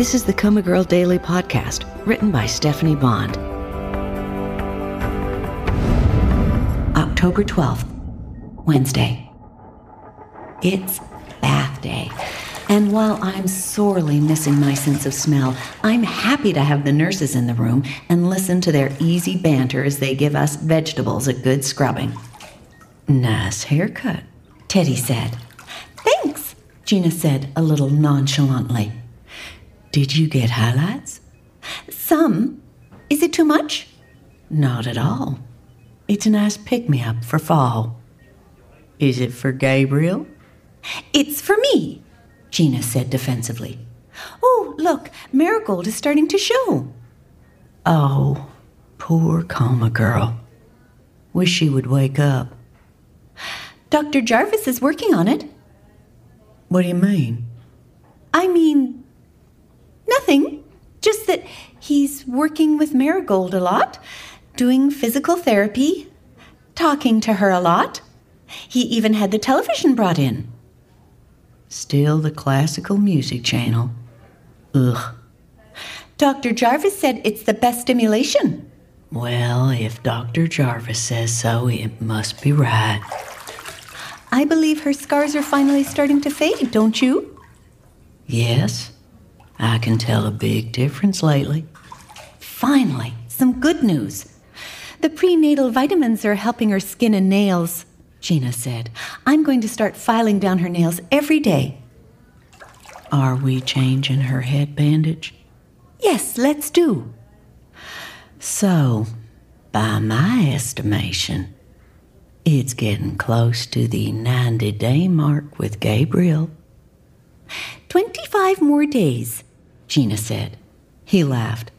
This is the Coma Girl Daily Podcast, written by Stephanie Bond. October 12th, Wednesday. It's bath day. And while I'm sorely missing my sense of smell, I'm happy to have the nurses in the room and listen to their easy banter as they give us vegetables a good scrubbing. Nice haircut, Teddy said. Thanks, Gina said a little nonchalantly. Did you get highlights? Some. Is it too much? Not at all. It's a nice pick me up for fall. Is it for Gabriel? It's for me, Gina said defensively. Oh, look, Marigold is starting to show. Oh, poor coma girl. Wish she would wake up. Dr. Jarvis is working on it. What do you mean? I mean, nothing. Just that he's working with Marigold a lot, doing physical therapy, talking to her a lot. He even had the television brought in. Still the classical music channel. Ugh. Dr. Jarvis said it's the best stimulation. Well, if Dr. Jarvis says so, it must be right. I believe her scars are finally starting to fade, don't you? Yes, I can tell a big difference lately. Finally, some good news. The prenatal vitamins are helping her skin and nails, Gina said. I'm going to start filing down her nails every day. Are we changing her head bandage? Yes, let's do. So, by my estimation, it's getting close to the 90 day mark with Gabriel. 25 more days, Gina said. He laughed.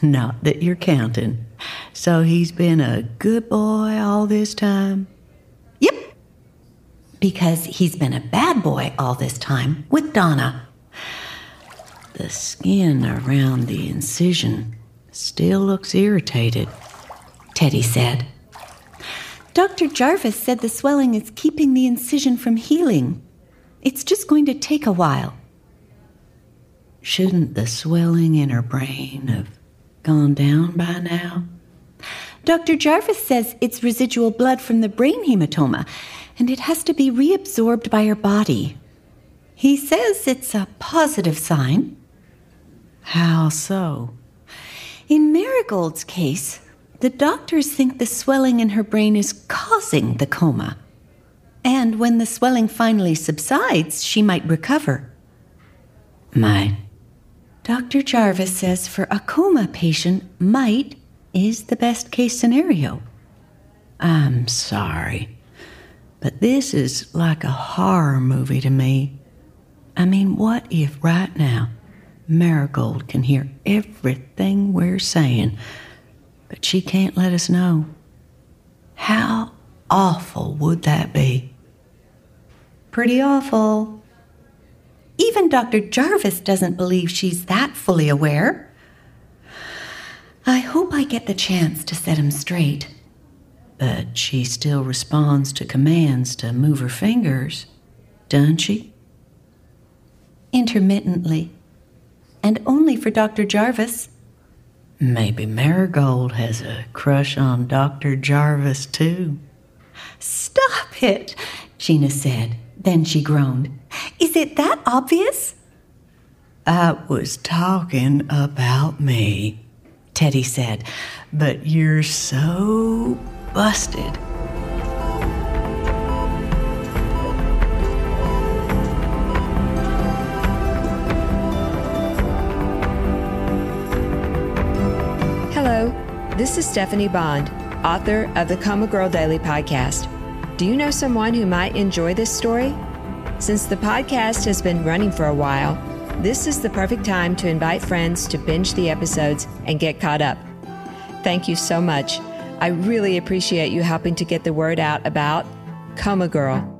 Not that you're counting. So he's been a good boy all this time? Yep. Because he's been a bad boy all this time with Donna. The skin around the incision still looks irritated, Teddy said. Dr. Jarvis said the swelling is keeping the incision from healing. It's just going to take a while. Shouldn't the swelling in her brain have gone down by now? Dr. Jarvis says it's residual blood from the brain hematoma, and it has to be reabsorbed by her body. He says it's a positive sign. How so? In Marigold's case, the doctors think the swelling in her brain is causing the coma. And when the swelling finally subsides, she might recover. Might. Dr. Jarvis says for a coma patient, might is the best case scenario. I'm sorry, but this is like a horror movie to me. I mean, what if right now Marigold can hear everything we're saying? but she can't let us know. How awful would that be? Pretty awful. Even Dr. Jarvis doesn't believe she's that fully aware. I hope I get the chance to set him straight. But she still responds to commands to move her fingers, doesn't she? Intermittently. And only for Dr. Jarvis. Maybe Marigold has a crush on Dr. Jarvis, too. Stop it, Gina said. Then she groaned. Is it that obvious? I was talking about me, Teddy said, but you're so busted. Hello, this is Stephanie Bond, author of the Coma Girl Daily podcast. Do you know someone who might enjoy this story? Since the podcast has been running for a while, this is the perfect time to invite friends to binge the episodes and get caught up. Thank you so much. I really appreciate you helping to get the word out about Coma Girl.